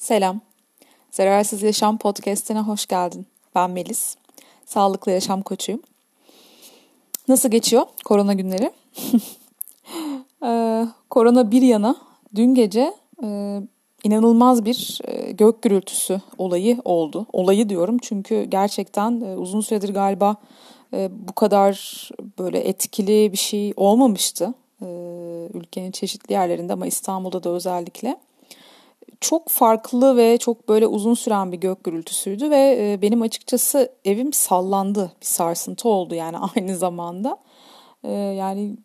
Selam. Zararsız Yaşam Podcast'ine hoş geldin. Ben Melis. Sağlıklı yaşam koçuyum. Nasıl geçiyor korona günleri? ee, korona bir yana dün gece e, inanılmaz bir e, gök gürültüsü olayı oldu. Olayı diyorum çünkü gerçekten e, uzun süredir galiba e, bu kadar böyle etkili bir şey olmamıştı. E, ülkenin çeşitli yerlerinde ama İstanbul'da da özellikle çok farklı ve çok böyle uzun süren bir gök gürültüsüydü ve e, benim açıkçası evim sallandı. Bir sarsıntı oldu yani aynı zamanda. E, yani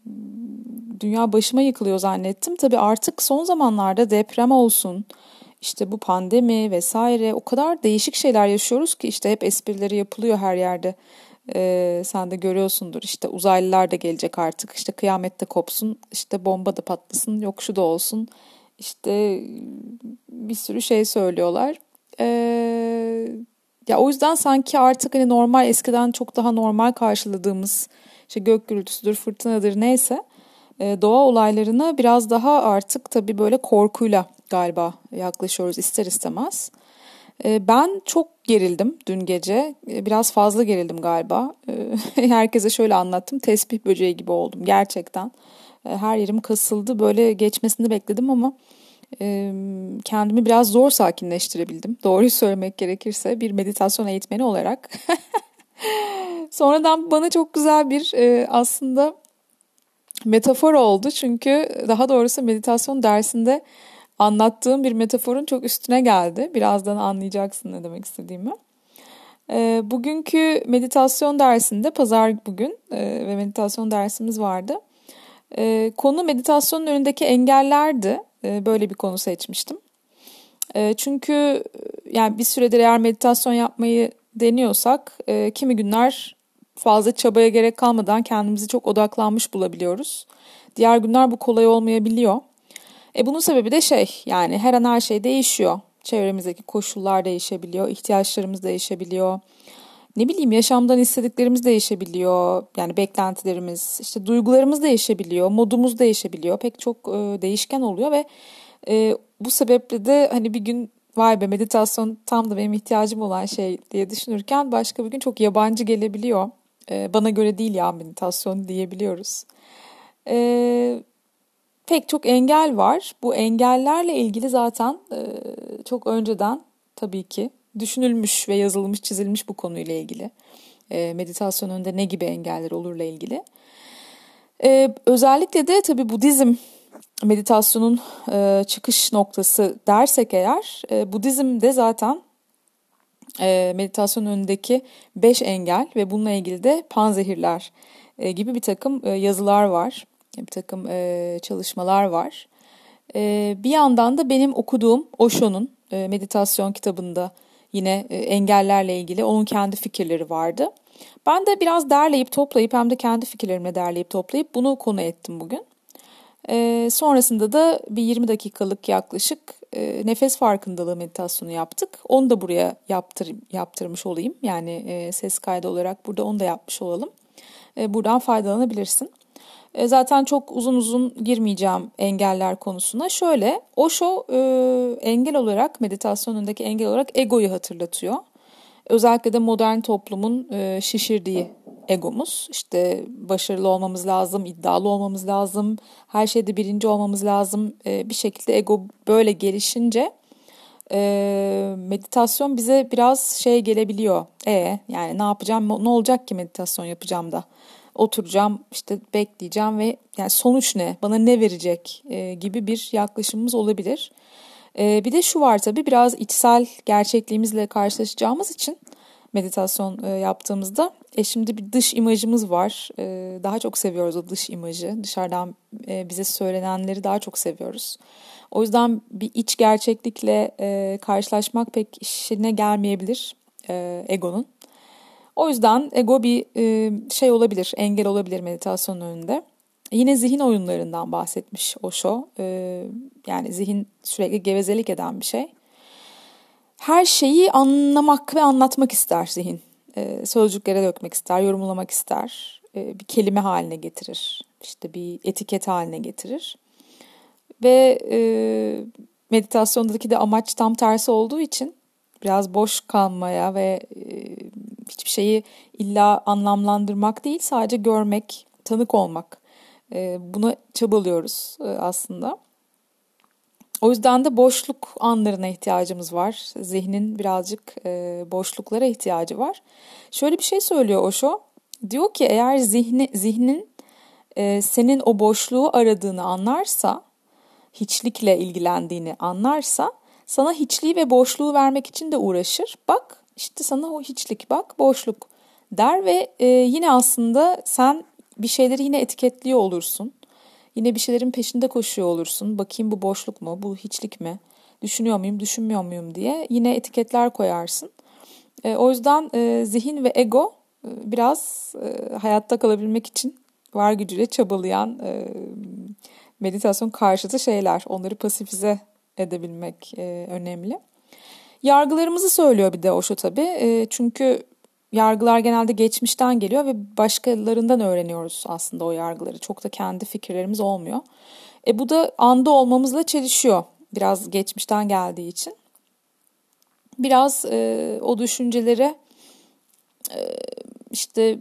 dünya başıma yıkılıyor zannettim. Tabii artık son zamanlarda deprem olsun, işte bu pandemi vesaire o kadar değişik şeyler yaşıyoruz ki işte hep esprileri yapılıyor her yerde. Ee, sen de görüyorsundur işte uzaylılar da gelecek artık işte kıyamette kopsun işte bomba da patlasın yok şu da olsun işte bir sürü şey söylüyorlar. Ee, ya o yüzden sanki artık hani normal eskiden çok daha normal karşıladığımız işte gök gürültüsüdür, fırtınadır neyse e, doğa olaylarına biraz daha artık tabii böyle korkuyla galiba yaklaşıyoruz ister istemez. E, ben çok gerildim dün gece. E, biraz fazla gerildim galiba. Herkese şöyle anlattım. Tesbih böceği gibi oldum gerçekten. Her yerim kasıldı. Böyle geçmesini bekledim ama e, kendimi biraz zor sakinleştirebildim. Doğruyu söylemek gerekirse bir meditasyon eğitmeni olarak. Sonradan bana çok güzel bir e, aslında metafor oldu. Çünkü daha doğrusu meditasyon dersinde anlattığım bir metaforun çok üstüne geldi. Birazdan anlayacaksın ne demek istediğimi. E, bugünkü meditasyon dersinde pazar bugün e, ve meditasyon dersimiz vardı. E, konu meditasyonun önündeki engellerdi. E, böyle bir konu seçmiştim. E, çünkü yani bir süredir eğer meditasyon yapmayı deniyorsak e, kimi günler fazla çabaya gerek kalmadan kendimizi çok odaklanmış bulabiliyoruz. Diğer günler bu kolay olmayabiliyor. E bunun sebebi de şey yani her an her şey değişiyor. Çevremizdeki koşullar değişebiliyor, ihtiyaçlarımız değişebiliyor. Ne bileyim yaşamdan istediklerimiz değişebiliyor. Yani beklentilerimiz, işte duygularımız değişebiliyor, modumuz değişebiliyor. Pek çok e, değişken oluyor ve e, bu sebeple de hani bir gün vay be meditasyon tam da benim ihtiyacım olan şey diye düşünürken başka bir gün çok yabancı gelebiliyor. E, bana göre değil ya meditasyon diyebiliyoruz. E, pek çok engel var. Bu engellerle ilgili zaten e, çok önceden tabii ki düşünülmüş ve yazılmış, çizilmiş bu konuyla ilgili. E, meditasyon önünde ne gibi engeller olurla ilgili. E, özellikle de tabii Budizm meditasyonun e, çıkış noktası dersek eğer, e, Budizm de zaten e, meditasyon önündeki beş engel ve bununla ilgili de panzehirler e, gibi bir takım e, yazılar var, bir takım e, çalışmalar var. E, bir yandan da benim okuduğum Osho'nun e, meditasyon kitabında yine e, engellerle ilgili onun kendi fikirleri vardı. Ben de biraz derleyip toplayıp hem de kendi fikirlerimle derleyip toplayıp bunu konu ettim bugün. E, sonrasında da bir 20 dakikalık yaklaşık e, nefes farkındalığı meditasyonu yaptık. Onu da buraya yaptır, yaptırmış olayım. Yani e, ses kaydı olarak burada onu da yapmış olalım. E, buradan faydalanabilirsin. E, zaten çok uzun uzun girmeyeceğim engeller konusuna. Şöyle Osho e, engel olarak meditasyon engel olarak egoyu hatırlatıyor. Özellikle de modern toplumun e, şişirdiği egomuz. İşte başarılı olmamız lazım, iddialı olmamız lazım, her şeyde birinci olmamız lazım. E, bir şekilde ego böyle gelişince e, meditasyon bize biraz şey gelebiliyor. E yani ne yapacağım, ne olacak ki meditasyon yapacağım da? Oturacağım, işte bekleyeceğim ve yani sonuç ne, bana ne verecek e, gibi bir yaklaşımımız olabilir. E, bir de şu var tabii biraz içsel gerçekliğimizle karşılaşacağımız için meditasyon e, yaptığımızda e şimdi bir dış imajımız var. E, daha çok seviyoruz o dış imajı. Dışarıdan e, bize söylenenleri daha çok seviyoruz. O yüzden bir iç gerçeklikle e, karşılaşmak pek işine gelmeyebilir e, egonun. O yüzden ego bir e, şey olabilir, engel olabilir meditasyon önünde. Yine zihin oyunlarından bahsetmiş Osho. E, yani zihin sürekli gevezelik eden bir şey. Her şeyi anlamak ve anlatmak ister zihin. E, sözcüklere dökmek ister, yorumlamak ister. E, bir kelime haline getirir. İşte bir etiket haline getirir. Ve e, meditasyondaki de amaç tam tersi olduğu için biraz boş kalmaya ve e, hiçbir şeyi illa anlamlandırmak değil sadece görmek, tanık olmak. E, buna çabalıyoruz e, aslında. O yüzden de boşluk anlarına ihtiyacımız var. Zihnin birazcık e, boşluklara ihtiyacı var. Şöyle bir şey söylüyor Osho. Diyor ki eğer zihni, zihnin e, senin o boşluğu aradığını anlarsa, hiçlikle ilgilendiğini anlarsa sana hiçliği ve boşluğu vermek için de uğraşır. Bak işte sana o hiçlik bak boşluk der ve e, yine aslında sen bir şeyleri yine etiketliyor olursun. Yine bir şeylerin peşinde koşuyor olursun. Bakayım bu boşluk mu, bu hiçlik mi? Düşünüyor muyum, düşünmüyor muyum diye yine etiketler koyarsın. E, o yüzden e, zihin ve ego e, biraz e, hayatta kalabilmek için var gücüyle çabalayan e, meditasyon karşıtı şeyler. Onları pasifize edebilmek e, önemli. Yargılarımızı söylüyor bir de Osho tabii. E, çünkü yargılar genelde geçmişten geliyor ve başkalarından öğreniyoruz aslında o yargıları. Çok da kendi fikirlerimiz olmuyor. E bu da anda olmamızla çelişiyor biraz geçmişten geldiği için. Biraz e, o düşüncelere e, işte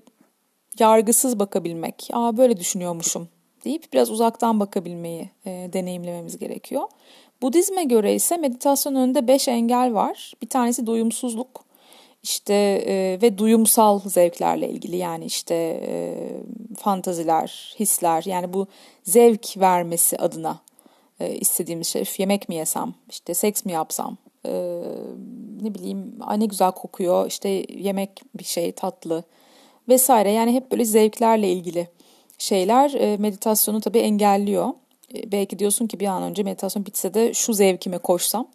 yargısız bakabilmek. Aa böyle düşünüyormuşum deyip biraz uzaktan bakabilmeyi e, deneyimlememiz gerekiyor. Budizme göre ise meditasyon önünde beş engel var. Bir tanesi doyumsuzluk işte e, ve duyumsal zevklerle ilgili. Yani işte e, fantaziler, hisler yani bu zevk vermesi adına e, istediğimiz şey yemek mi yesem, işte seks mi yapsam, e, ne bileyim ne güzel kokuyor, işte yemek bir şey tatlı. vesaire. Yani hep böyle zevklerle ilgili şeyler e, meditasyonu tabii engelliyor. E, belki diyorsun ki bir an önce meditasyon bitse de şu zevkime koşsam.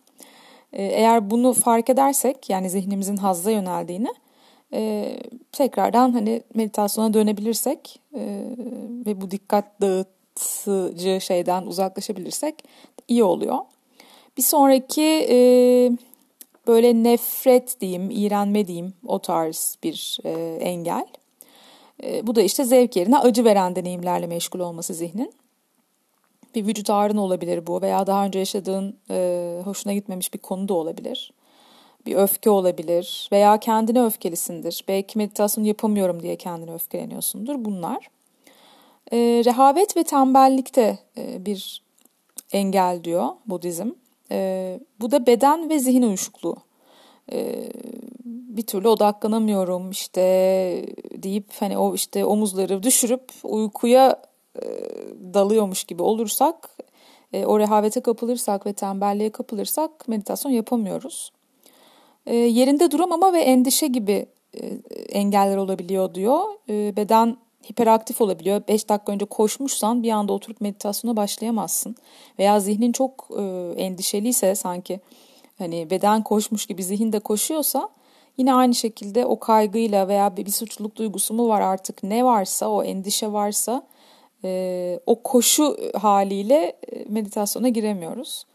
E, eğer bunu fark edersek yani zihnimizin hazza yöneldiğini tekrardan hani meditasyona dönebilirsek ve bu dikkat dağıtıcı şeyden uzaklaşabilirsek iyi oluyor. Bir sonraki böyle nefret diyeyim, iğrenme diyeyim o tarz bir engel. E, bu da işte zevk yerine acı veren deneyimlerle meşgul olması zihnin. Bir vücut ağrın olabilir bu veya daha önce yaşadığın e, hoşuna gitmemiş bir konu da olabilir. Bir öfke olabilir veya kendine öfkelisindir. Belki meditasyon yapamıyorum diye kendine öfkeleniyorsundur. Bunlar. E, rehavet ve tembellik de e, bir engel diyor Budizm. E, bu da beden ve zihin uyuşukluğu. E, bir türlü odaklanamıyorum işte deyip hani o işte omuzları düşürüp uykuya e, dalıyormuş gibi olursak e, o rehavete kapılırsak ve tembelliğe kapılırsak meditasyon yapamıyoruz. E, yerinde duramama ve endişe gibi e, engeller olabiliyor diyor. E, beden hiperaktif olabiliyor. 5 dakika önce koşmuşsan bir anda oturup meditasyona başlayamazsın. Veya zihnin çok e, endişeliyse sanki hani beden koşmuş gibi zihin de koşuyorsa Yine aynı şekilde o kaygıyla veya bir suçluluk duygusu mu var artık ne varsa o endişe varsa e, o koşu haliyle e, meditasyona giremiyoruz.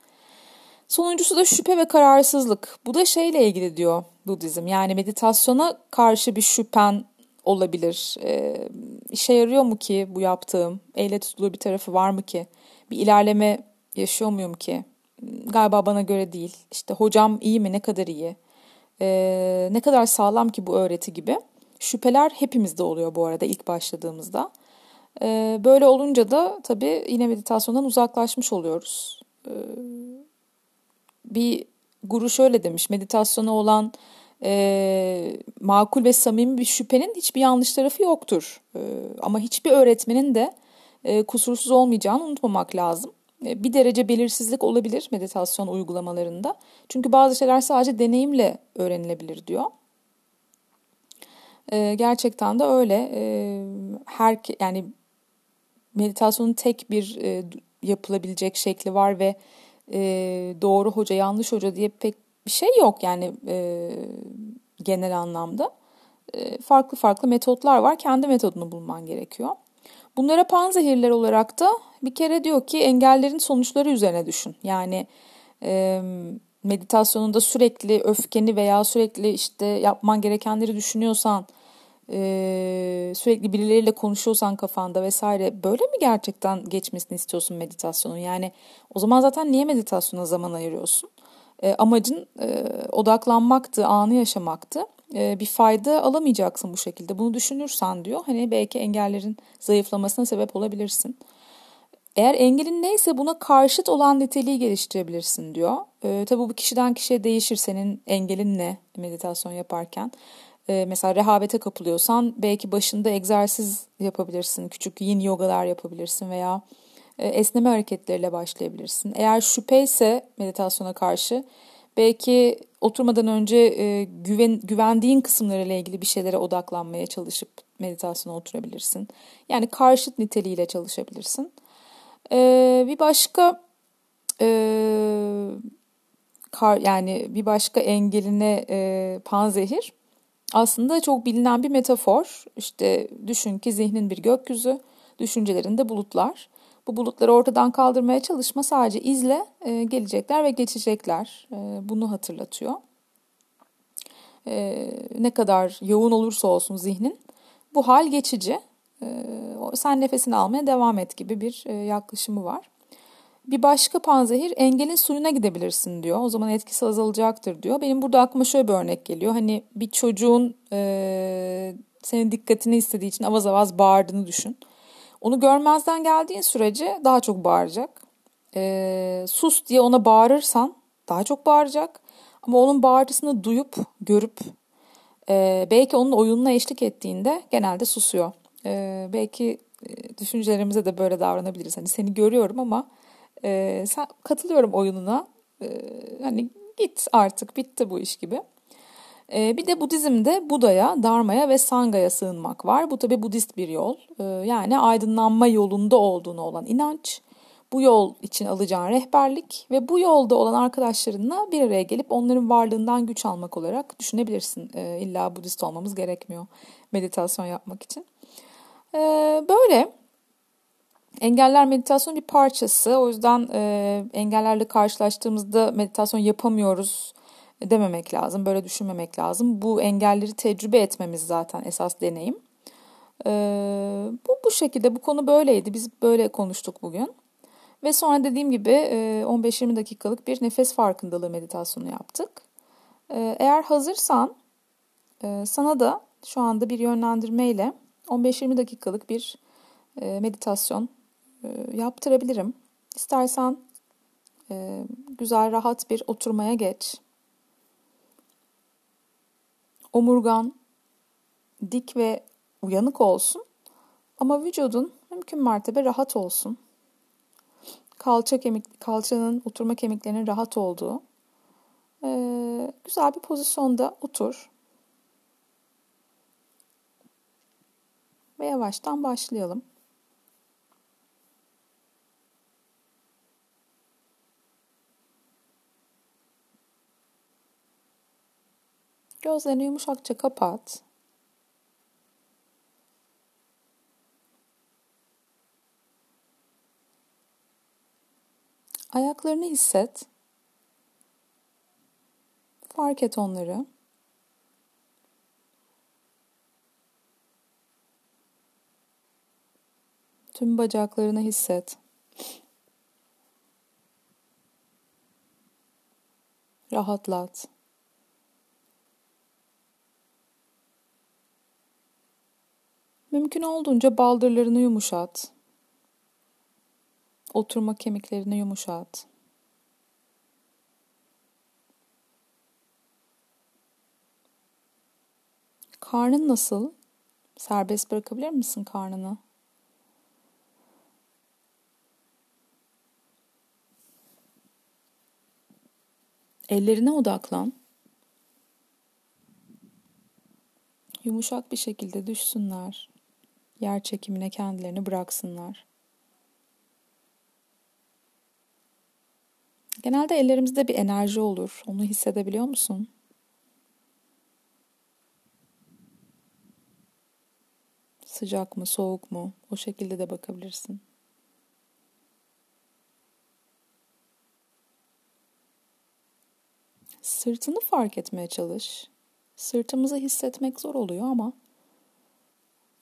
Sonuncusu da şüphe ve kararsızlık. Bu da şeyle ilgili diyor Budizm. Yani meditasyona karşı bir şüphen olabilir. E, işe yarıyor mu ki bu yaptığım? Elle tutulur bir tarafı var mı ki? Bir ilerleme yaşıyor muyum ki? Galiba bana göre değil. İşte hocam iyi mi? Ne kadar iyi? E, ne kadar sağlam ki bu öğreti gibi. Şüpheler hepimizde oluyor bu arada ilk başladığımızda. E, böyle olunca da tabii yine meditasyondan uzaklaşmış oluyoruz. E, bir guru şöyle demiş, meditasyona olan e, makul ve samimi bir şüphenin hiçbir yanlış tarafı yoktur. E, ama hiçbir öğretmenin de e, kusursuz olmayacağını unutmamak lazım. E, bir derece belirsizlik olabilir meditasyon uygulamalarında. Çünkü bazı şeyler sadece deneyimle öğrenilebilir diyor. E, gerçekten de öyle. E, her yani meditasyonun tek bir yapılabilecek şekli var ve doğru hoca yanlış hoca diye pek bir şey yok yani genel anlamda. farklı farklı metotlar var. Kendi metodunu bulman gerekiyor. Bunlara panzehirler olarak da bir kere diyor ki engellerin sonuçları üzerine düşün. Yani e, meditasyonunda sürekli öfkeni veya sürekli işte yapman gerekenleri düşünüyorsan Ee, sürekli birileriyle konuşuyorsan kafanda vesaire böyle mi gerçekten geçmesini istiyorsun meditasyonun? Yani o zaman zaten niye meditasyona zaman ayırıyorsun? Ee, amacın e, odaklanmaktı, anı yaşamaktı. Bir fayda alamayacaksın bu şekilde. Bunu düşünürsen diyor hani belki engellerin zayıflamasına sebep olabilirsin. Eğer engelin neyse buna karşıt olan niteliği geliştirebilirsin diyor. Ee, tabii bu kişiden kişiye değişir senin engelin ne meditasyon yaparken. Ee, mesela rehavete kapılıyorsan belki başında egzersiz yapabilirsin. Küçük yin yogalar yapabilirsin veya e, esneme hareketleriyle başlayabilirsin. Eğer şüphe ise meditasyona karşı belki oturmadan önce e, güven, güvendiğin kısımlarıyla ilgili bir şeylere odaklanmaya çalışıp meditasyona oturabilirsin. Yani karşıt niteliğiyle çalışabilirsin. Ee, bir başka e, kar, yani bir başka engeline e, panzehir aslında çok bilinen bir metafor. İşte düşün ki zihnin bir gökyüzü, düşüncelerinde bulutlar. Bu bulutları ortadan kaldırmaya çalışma sadece izle e, gelecekler ve geçecekler. E, bunu hatırlatıyor. E, ne kadar yoğun olursa olsun zihnin bu hal geçici. E, sen nefesini almaya devam et gibi bir e, yaklaşımı var. Bir başka panzehir engelin suyuna gidebilirsin diyor. O zaman etkisi azalacaktır diyor. Benim burada aklıma şöyle bir örnek geliyor. Hani bir çocuğun e, senin dikkatini istediği için avaz avaz bağırdığını düşün. Onu görmezden geldiğin sürece daha çok bağıracak. E, sus diye ona bağırırsan daha çok bağıracak. Ama onun bağırtısını duyup, görüp e, belki onun oyununa eşlik ettiğinde genelde susuyor. E, belki düşüncelerimize de böyle davranabiliriz. Hani seni görüyorum ama e, sen katılıyorum oyununa. E, hani git artık bitti bu iş gibi. E, bir de Budizm'de Buda'ya, Dharma'ya ve Sangha'ya sığınmak var. Bu tabi Budist bir yol. E, yani aydınlanma yolunda olduğunu olan inanç. Bu yol için alacağın rehberlik ve bu yolda olan arkadaşlarınla bir araya gelip onların varlığından güç almak olarak düşünebilirsin. E, illa Budist olmamız gerekmiyor meditasyon yapmak için. E, böyle Engeller meditasyonun bir parçası. O yüzden e, engellerle karşılaştığımızda meditasyon yapamıyoruz dememek lazım. Böyle düşünmemek lazım. Bu engelleri tecrübe etmemiz zaten esas deneyim. E, bu bu şekilde bu konu böyleydi. Biz böyle konuştuk bugün. Ve sonra dediğim gibi e, 15-20 dakikalık bir nefes farkındalığı meditasyonu yaptık. E, eğer hazırsan e, sana da şu anda bir yönlendirmeyle 15-20 dakikalık bir e, meditasyon e, yaptırabilirim. İstersen e, güzel rahat bir oturmaya geç. Omurgan dik ve uyanık olsun ama vücudun mümkün mertebe rahat olsun. Kalça kemik, kalçanın oturma kemiklerinin rahat olduğu güzel bir pozisyonda otur. Ve yavaştan başlayalım. Gözlerini yumuşakça kapat. Ayaklarını hisset. Fark et onları. Tüm bacaklarını hisset. Rahatlat. Mümkün olduğunca baldırlarını yumuşat. Oturma kemiklerini yumuşat. Karnın nasıl? Serbest bırakabilir misin karnını? Ellerine odaklan. Yumuşak bir şekilde düşsünler yer çekimine kendilerini bıraksınlar. Genelde ellerimizde bir enerji olur. Onu hissedebiliyor musun? Sıcak mı, soğuk mu? O şekilde de bakabilirsin. Sırtını fark etmeye çalış. Sırtımızı hissetmek zor oluyor ama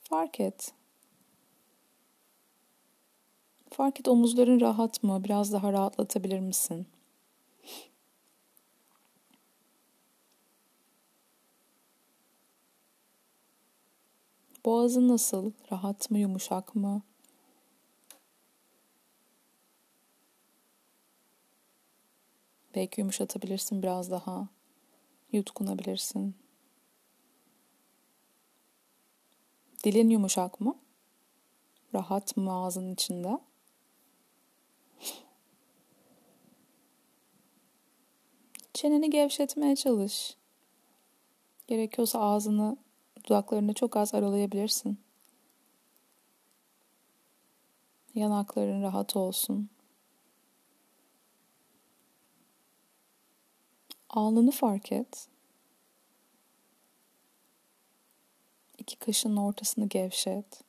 Fark et. Fark et omuzların rahat mı? Biraz daha rahatlatabilir misin? Boğazın nasıl? Rahat mı, yumuşak mı? Belki yumuşatabilirsin biraz daha. Yutkunabilirsin. Dilin yumuşak mı? Rahat mı ağzın içinde? Çeneni gevşetmeye çalış. Gerekiyorsa ağzını dudaklarını çok az aralayabilirsin. Yanakların rahat olsun. Alnını fark et. İki kaşının ortasını gevşet.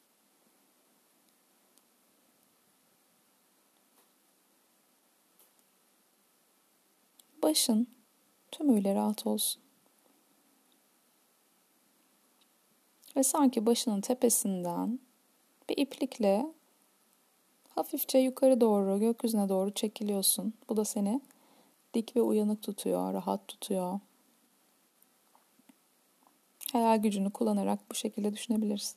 Başın tümüyle rahat olsun. Ve sanki başının tepesinden bir iplikle hafifçe yukarı doğru, gökyüzüne doğru çekiliyorsun. Bu da seni dik ve uyanık tutuyor, rahat tutuyor. Hayal gücünü kullanarak bu şekilde düşünebilirsin.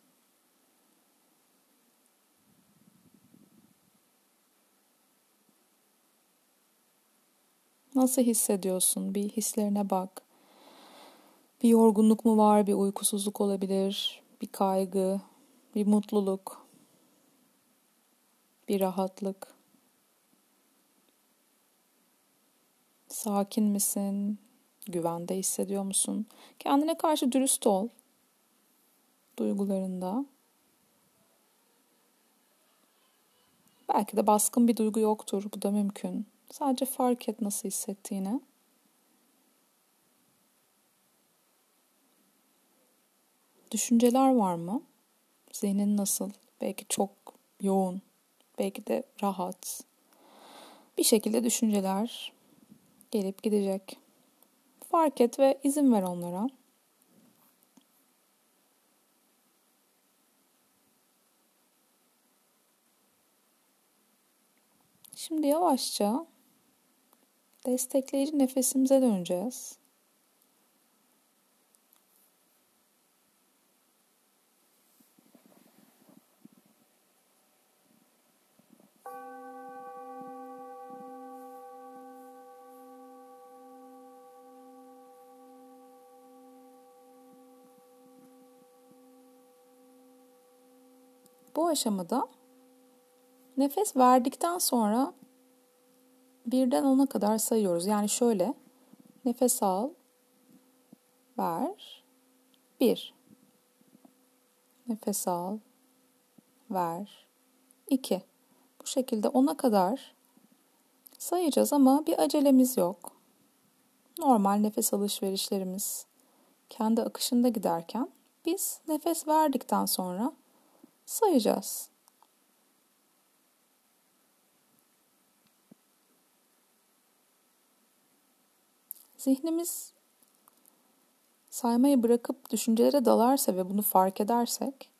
Nasıl hissediyorsun? Bir hislerine bak. Bir yorgunluk mu var? Bir uykusuzluk olabilir. Bir kaygı, bir mutluluk, bir rahatlık. Sakin misin? Güvende hissediyor musun? Kendine karşı dürüst ol. Duygularında. Belki de baskın bir duygu yoktur. Bu da mümkün. Sadece fark et nasıl hissettiğini. Düşünceler var mı? Zihnin nasıl? Belki çok yoğun, belki de rahat. Bir şekilde düşünceler gelip gidecek. Fark et ve izin ver onlara. Şimdi yavaşça destekleyici nefesimize döneceğiz. Bu aşamada nefes verdikten sonra birden ona kadar sayıyoruz. Yani şöyle nefes al, ver, bir. Nefes al, ver, iki. Bu şekilde ona kadar sayacağız ama bir acelemiz yok. Normal nefes alışverişlerimiz kendi akışında giderken biz nefes verdikten sonra sayacağız. Zihnimiz saymayı bırakıp düşüncelere dalarsa ve bunu fark edersek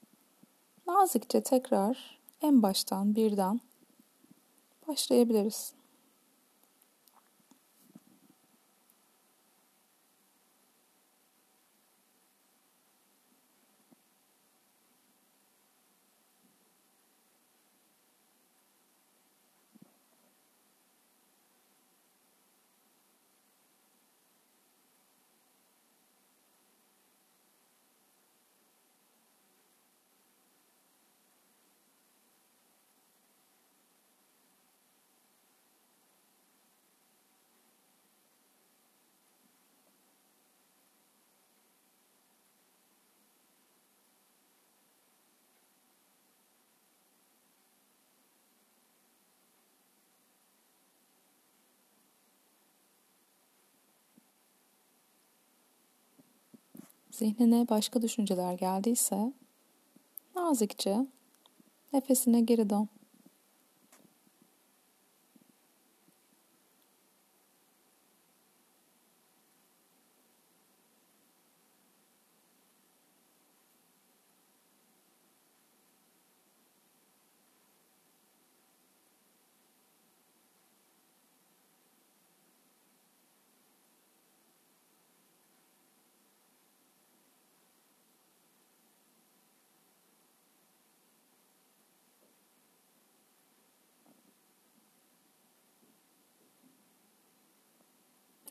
nazikçe tekrar en baştan birden başlayabiliriz. Zihnine başka düşünceler geldiyse nazikçe nefesine geri dön.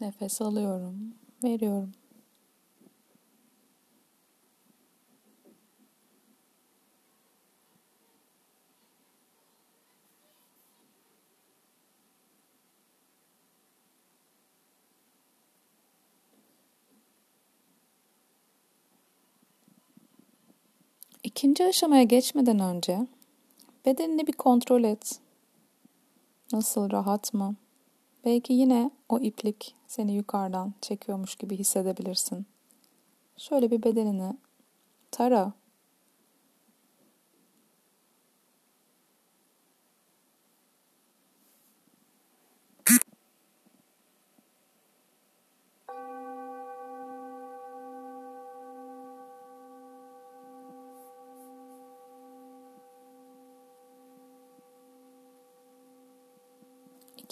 Nefes alıyorum, veriyorum. İkinci aşamaya geçmeden önce bedenini bir kontrol et. Nasıl, rahat mı? Belki yine o iplik seni yukarıdan çekiyormuş gibi hissedebilirsin. Şöyle bir bedenini tara.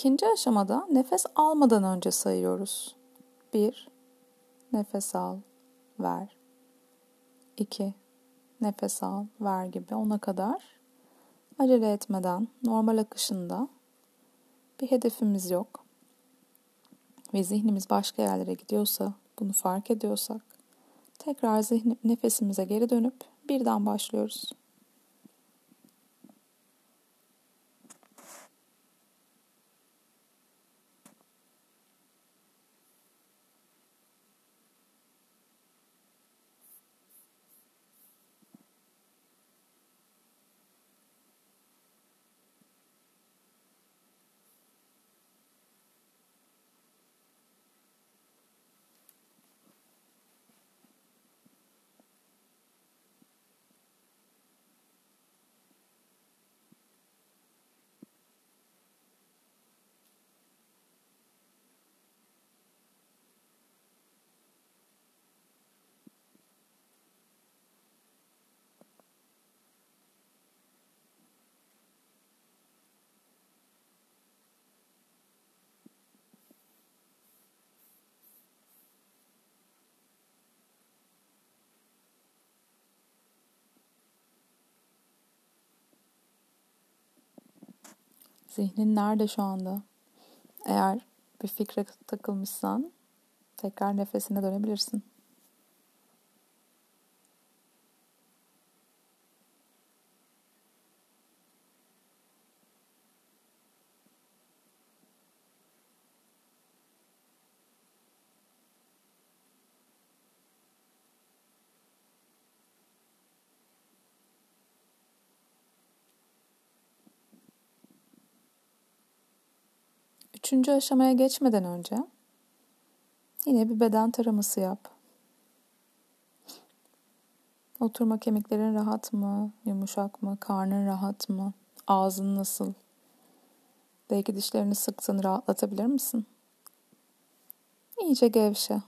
İkinci aşamada nefes almadan önce sayıyoruz. 1. Nefes al, ver. 2. Nefes al, ver gibi ona kadar acele etmeden normal akışında bir hedefimiz yok. Ve zihnimiz başka yerlere gidiyorsa, bunu fark ediyorsak tekrar zihni, nefesimize geri dönüp birden başlıyoruz. Zihnin nerede şu anda? Eğer bir fikre takılmışsan tekrar nefesine dönebilirsin. Üçüncü aşamaya geçmeden önce yine bir beden taraması yap. Oturma kemiklerin rahat mı, yumuşak mı, karnın rahat mı, ağzın nasıl? Belki dişlerini sıktın, rahatlatabilir misin? İyice gevşe.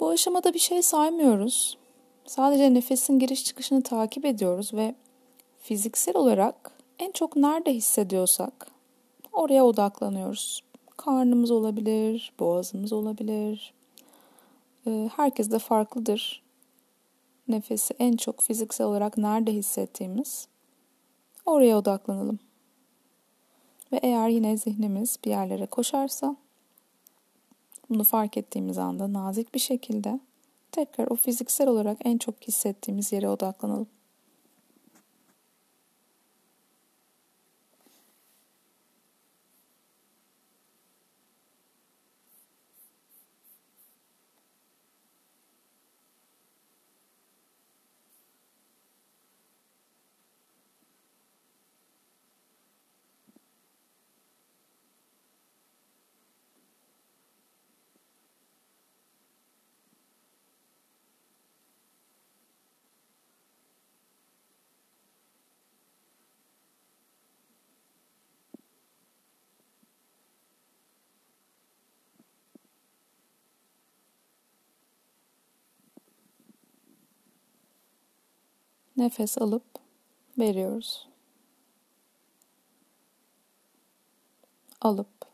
Bu aşamada bir şey saymıyoruz. Sadece nefesin giriş çıkışını takip ediyoruz ve fiziksel olarak en çok nerede hissediyorsak oraya odaklanıyoruz. Karnımız olabilir, boğazımız olabilir. Ee, herkes de farklıdır. Nefesi en çok fiziksel olarak nerede hissettiğimiz oraya odaklanalım. Ve eğer yine zihnimiz bir yerlere koşarsa bunu fark ettiğimiz anda nazik bir şekilde tekrar o fiziksel olarak en çok hissettiğimiz yere odaklanalım. Nefes alıp veriyoruz. alıp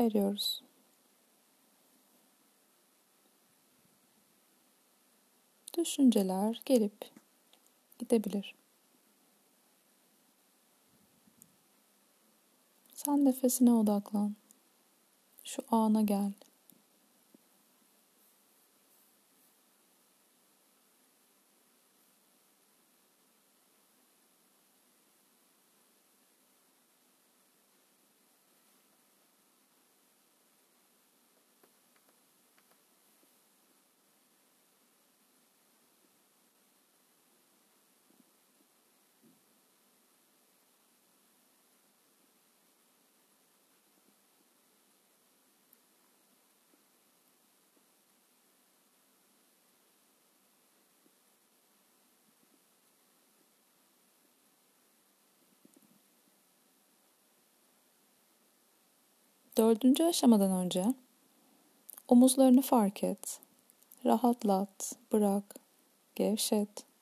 veriyoruz. Düşünceler gelip gidebilir. Sen nefesine odaklan. Şu ana gel. Dördüncü aşamadan önce omuzlarını fark et. Rahatlat, bırak, gevşet.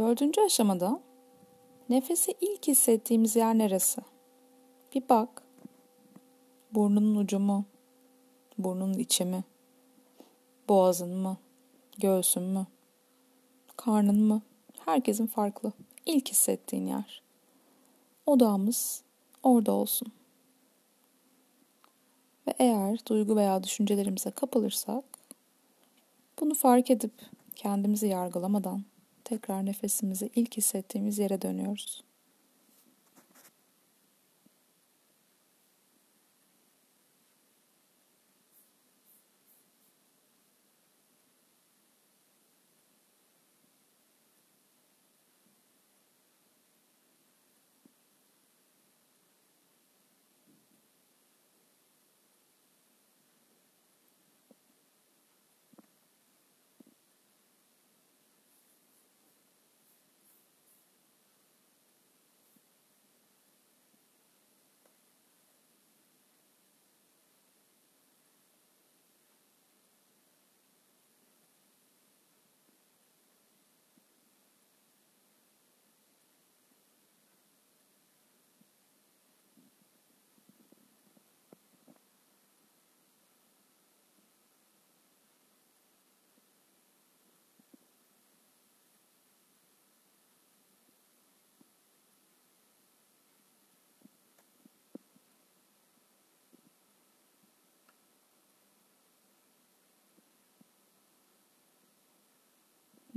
Dördüncü aşamada nefesi ilk hissettiğimiz yer neresi? Bir bak. Burnunun ucu mu? Burnunun içi mi? Boğazın mı? Göğsün mü? Karnın mı? Herkesin farklı. İlk hissettiğin yer. Odağımız orada olsun. Ve eğer duygu veya düşüncelerimize kapılırsak bunu fark edip kendimizi yargılamadan tekrar nefesimizi ilk hissettiğimiz yere dönüyoruz.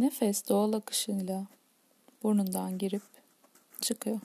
Nefes doğal akışıyla burnundan girip çıkıyor.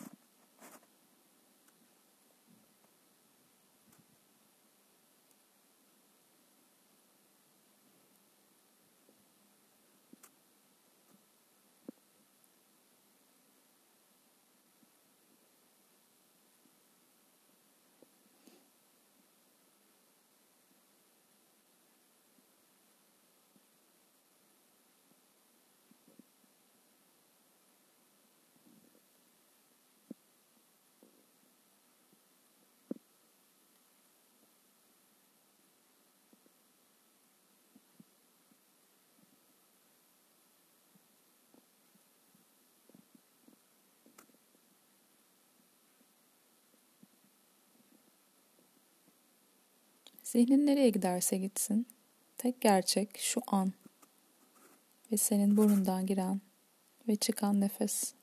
Zihnin nereye giderse gitsin, tek gerçek şu an ve senin burnundan giren ve çıkan nefes.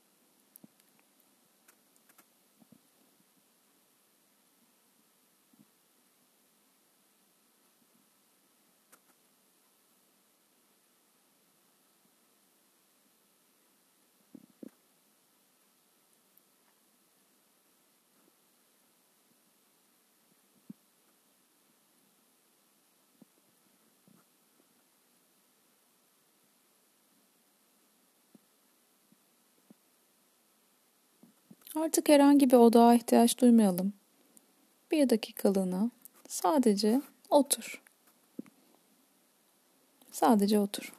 Artık herhangi bir odağa ihtiyaç duymayalım. Bir dakikalığına sadece otur. Sadece otur.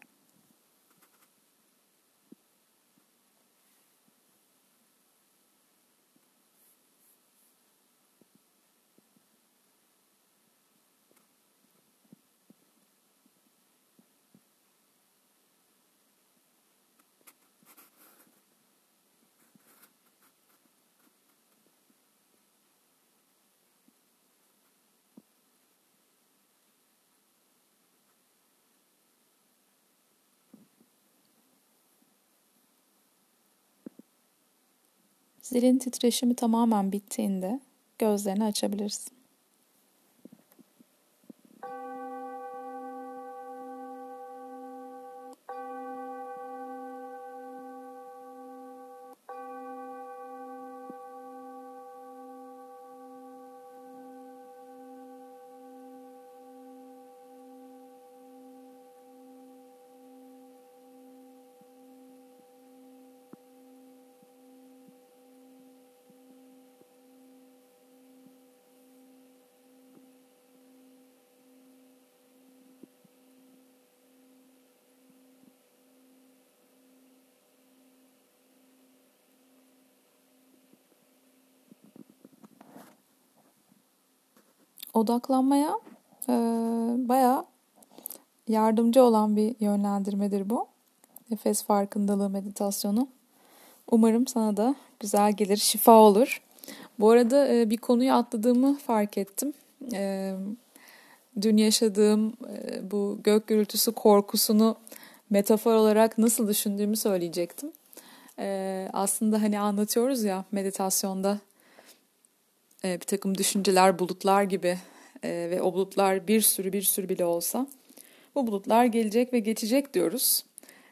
Zilin titreşimi tamamen bittiğinde gözlerini açabilirsin. Odaklanmaya e, bayağı yardımcı olan bir yönlendirmedir bu. Nefes farkındalığı meditasyonu. Umarım sana da güzel gelir, şifa olur. Bu arada e, bir konuyu atladığımı fark ettim. E, dün yaşadığım e, bu gök gürültüsü korkusunu metafor olarak nasıl düşündüğümü söyleyecektim. E, aslında hani anlatıyoruz ya meditasyonda e, bir takım düşünceler bulutlar gibi e, ve o bulutlar bir sürü bir sürü bile olsa bu bulutlar gelecek ve geçecek diyoruz.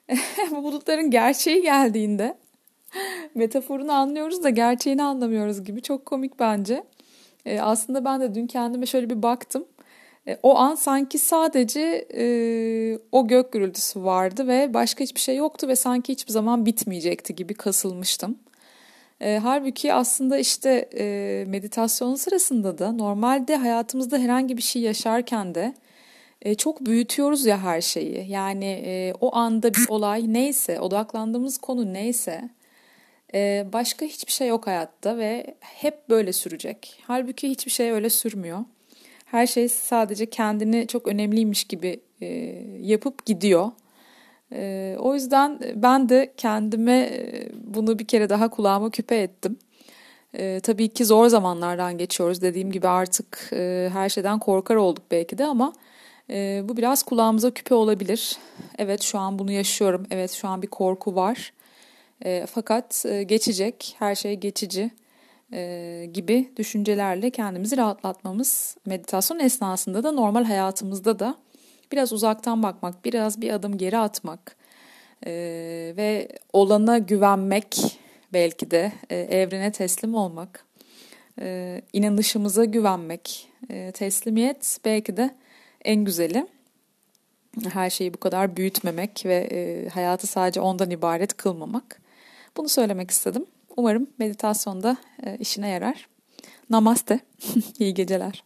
bu bulutların gerçeği geldiğinde metaforunu anlıyoruz da gerçeğini anlamıyoruz gibi çok komik bence. E, aslında ben de dün kendime şöyle bir baktım. E, o an sanki sadece e, o gök gürültüsü vardı ve başka hiçbir şey yoktu ve sanki hiçbir zaman bitmeyecekti gibi kasılmıştım. E, halbuki aslında işte e, meditasyon sırasında da normalde hayatımızda herhangi bir şey yaşarken de e, çok büyütüyoruz ya her şeyi. Yani e, o anda bir olay neyse, odaklandığımız konu neyse e, başka hiçbir şey yok hayatta ve hep böyle sürecek. Halbuki hiçbir şey öyle sürmüyor. Her şey sadece kendini çok önemliymiş gibi e, yapıp gidiyor. E, o yüzden ben de kendime e, bunu bir kere daha kulağıma küpe ettim. E, tabii ki zor zamanlardan geçiyoruz. Dediğim gibi artık e, her şeyden korkar olduk belki de ama e, bu biraz kulağımıza küpe olabilir. Evet şu an bunu yaşıyorum. Evet şu an bir korku var. E, fakat e, geçecek. Her şey geçici e, gibi düşüncelerle kendimizi rahatlatmamız meditasyon esnasında da normal hayatımızda da biraz uzaktan bakmak, biraz bir adım geri atmak e, ve olana güvenmek belki de e, evrene teslim olmak, e, inanışımıza güvenmek, e, teslimiyet belki de en güzeli. Her şeyi bu kadar büyütmemek ve e, hayatı sadece ondan ibaret kılmamak. Bunu söylemek istedim. Umarım meditasyonda e, işine yarar. Namaste. İyi geceler.